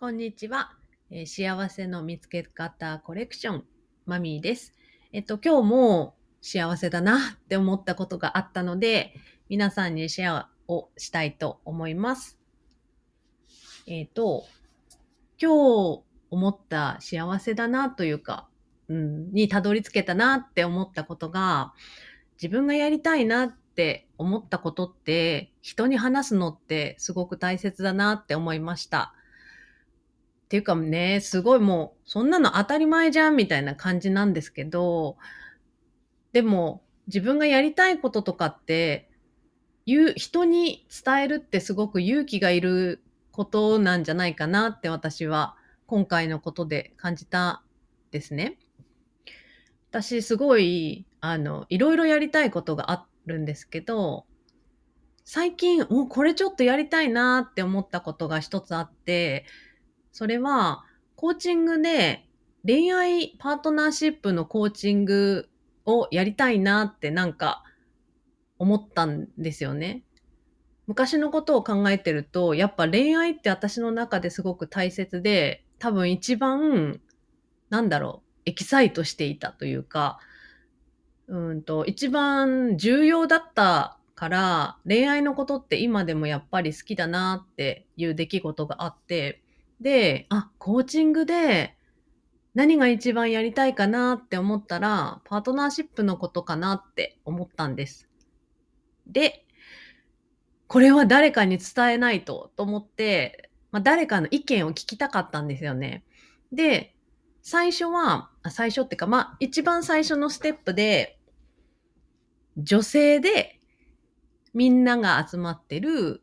こんにちは、えー幸せの見つけ方コレクション、マミーです。えっと、今日も幸せだなって思ったことがあったので、皆さんにシェアをしたいと思います。えっと、今日思った幸せだなというか、うん、にたどり着けたなって思ったことが、自分がやりたいなって思ったことって、人に話すのってすごく大切だなって思いました。っていうかね、すごいもう、そんなの当たり前じゃんみたいな感じなんですけど、でも、自分がやりたいこととかって、言う、人に伝えるってすごく勇気がいることなんじゃないかなって私は今回のことで感じたですね。私すごい、あの、いろいろやりたいことがあるんですけど、最近、お、これちょっとやりたいなって思ったことが一つあって、それは、コーチングで恋愛パートナーシップのコーチングをやりたいなってなんか思ったんですよね。昔のことを考えてると、やっぱ恋愛って私の中ですごく大切で、多分一番、なんだろう、エキサイトしていたというか、うんと、一番重要だったから、恋愛のことって今でもやっぱり好きだなっていう出来事があって、で、あ、コーチングで何が一番やりたいかなって思ったら、パートナーシップのことかなって思ったんです。で、これは誰かに伝えないとと思って、まあ、誰かの意見を聞きたかったんですよね。で、最初は、最初ってか、まあ、一番最初のステップで、女性でみんなが集まってる、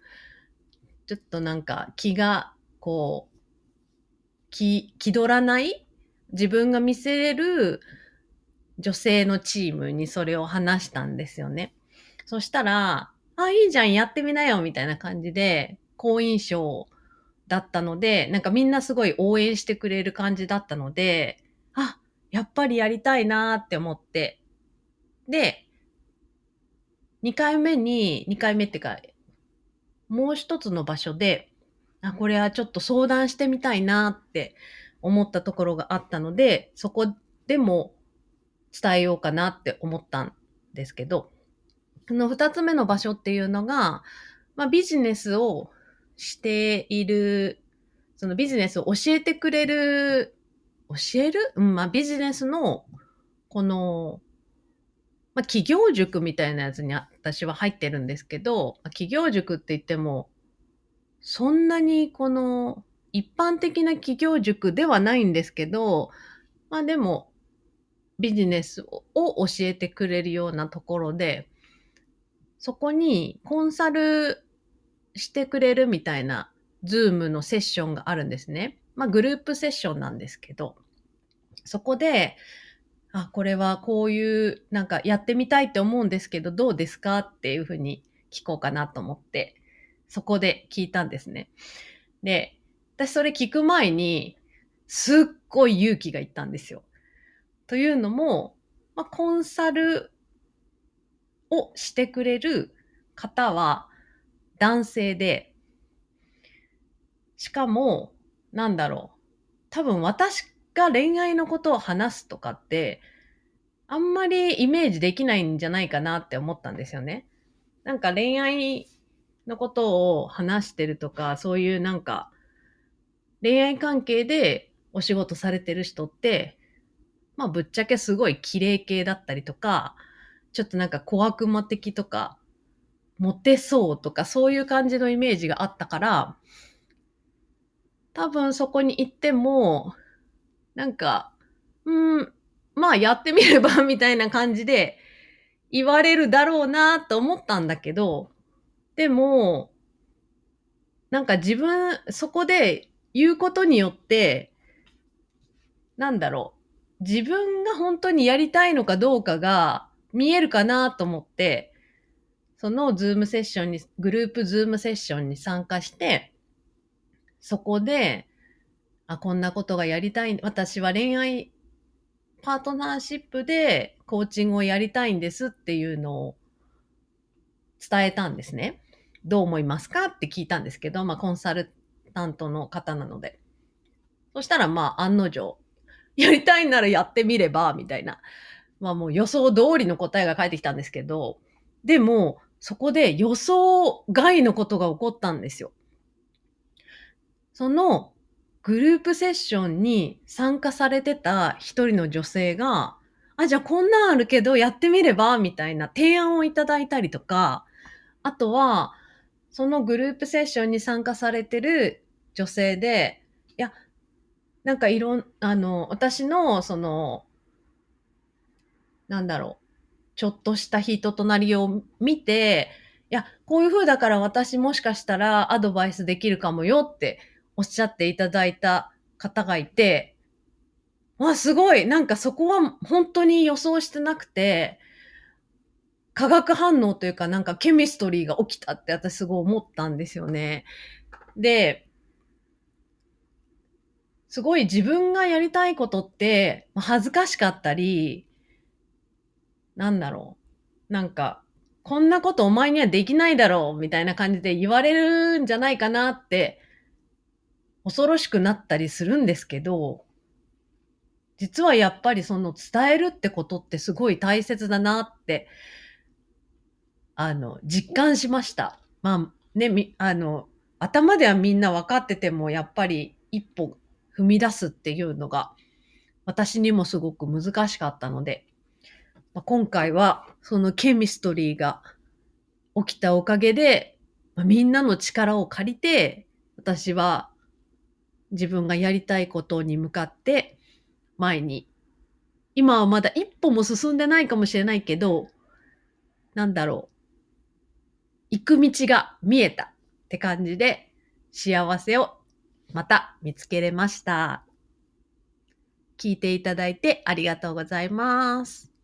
ちょっとなんか気が、こう、気、気取らない？自分が見せれる女性のチームにそれを話したんですよね。そしたら、あ、いいじゃん、やってみなよ、みたいな感じで、好印象だったので、なんかみんなすごい応援してくれる感じだったので、あ、やっぱりやりたいなーって思って。で、2回目に、2回目ってか、もう一つの場所で、あ、これはちょっと相談してみたいなって思ったところがあったので、そこでも伝えようかなって思ったんですけど、この二つ目の場所っていうのが、まあ、ビジネスをしている、そのビジネスを教えてくれる、教える？うん、まあ、ビジネスの、この、まあ、企業塾みたいなやつに私は入ってるんですけど、企業塾って言っても、そんなにこの一般的な企業塾ではないんですけど、まあでもビジネスを教えてくれるようなところで、そこにコンサルしてくれるみたいなズームのセッションがあるんですね。まあグループセッションなんですけど、そこで、あ、これはこういう、なんかやってみたいって思うんですけど、どうですかっていうふうに聞こうかなと思って、そこで聞いたんですね。で、私それ聞く前に、すっごい勇気がいったんですよ。というのも、まあ、コンサルをしてくれる方は男性で、しかも、なんだろう。多分私が恋愛のことを話すとかって、あんまりイメージできないんじゃないかなって思ったんですよね。なんか恋愛のことを話してるとか、そういうなんか、恋愛関係でお仕事されてる人って、まあぶっちゃけすごい綺麗系だったりとか、ちょっとなんか小悪魔的とか、モテそうとか、そういう感じのイメージがあったから、多分そこに行っても、なんか、うん、まあやってみればみたいな感じで言われるだろうなと思ったんだけど、でも、なんか自分、そこで言うことによって、なんだろう、自分が本当にやりたいのかどうかが見えるかなと思って、そのズームセッションに、グループズームセッションに参加して、そこで、あ、こんなことがやりたい、私は恋愛パートナーシップでコーチングをやりたいんですっていうのを伝えたんですね。どう思いますか？って聞いたんですけど、まあコンサルタントの方なので。そしたらまあ案の定、やりたいならやってみれば、みたいな。まあもう予想通りの答えが返ってきたんですけど、でも、そこで予想外のことが起こったんですよ。そのグループセッションに参加されてた一人の女性が、あ、じゃあこんなんあるけどやってみればみたいな提案をいただいたりとか、あとは、そのグループセッションに参加されてる女性で、いや、なんかいろん、あの、私の、その、なんだろう、ちょっとした人となりを見て、いや、こういう風だから私もしかしたらアドバイスできるかもよっておっしゃっていただいた方がいて、わ、すごい。なんかそこは本当に予想してなくて、化学反応というかなんかケミストリーが起きたって私すごい思ったんですよね。で、すごい自分がやりたいことって恥ずかしかったり、なんだろう。なんか、こんなことお前にはできないだろうみたいな感じで言われるんじゃないかなって恐ろしくなったりするんですけど、実はやっぱりその伝えるってことってすごい大切だなって、あの、実感しました。まあね、み、あの、頭ではみんな分かってても、やっぱり一歩踏み出すっていうのが、私にもすごく難しかったので、まあ、今回はそのケミストリーが起きたおかげで、まあ、みんなの力を借りて、私は自分がやりたいことに向かって前に、今はまだ一歩も進んでないかもしれないけど、なんだろう。行く道が見えたって感じで幸せをまた見つけれました。聞いていただいてありがとうございます。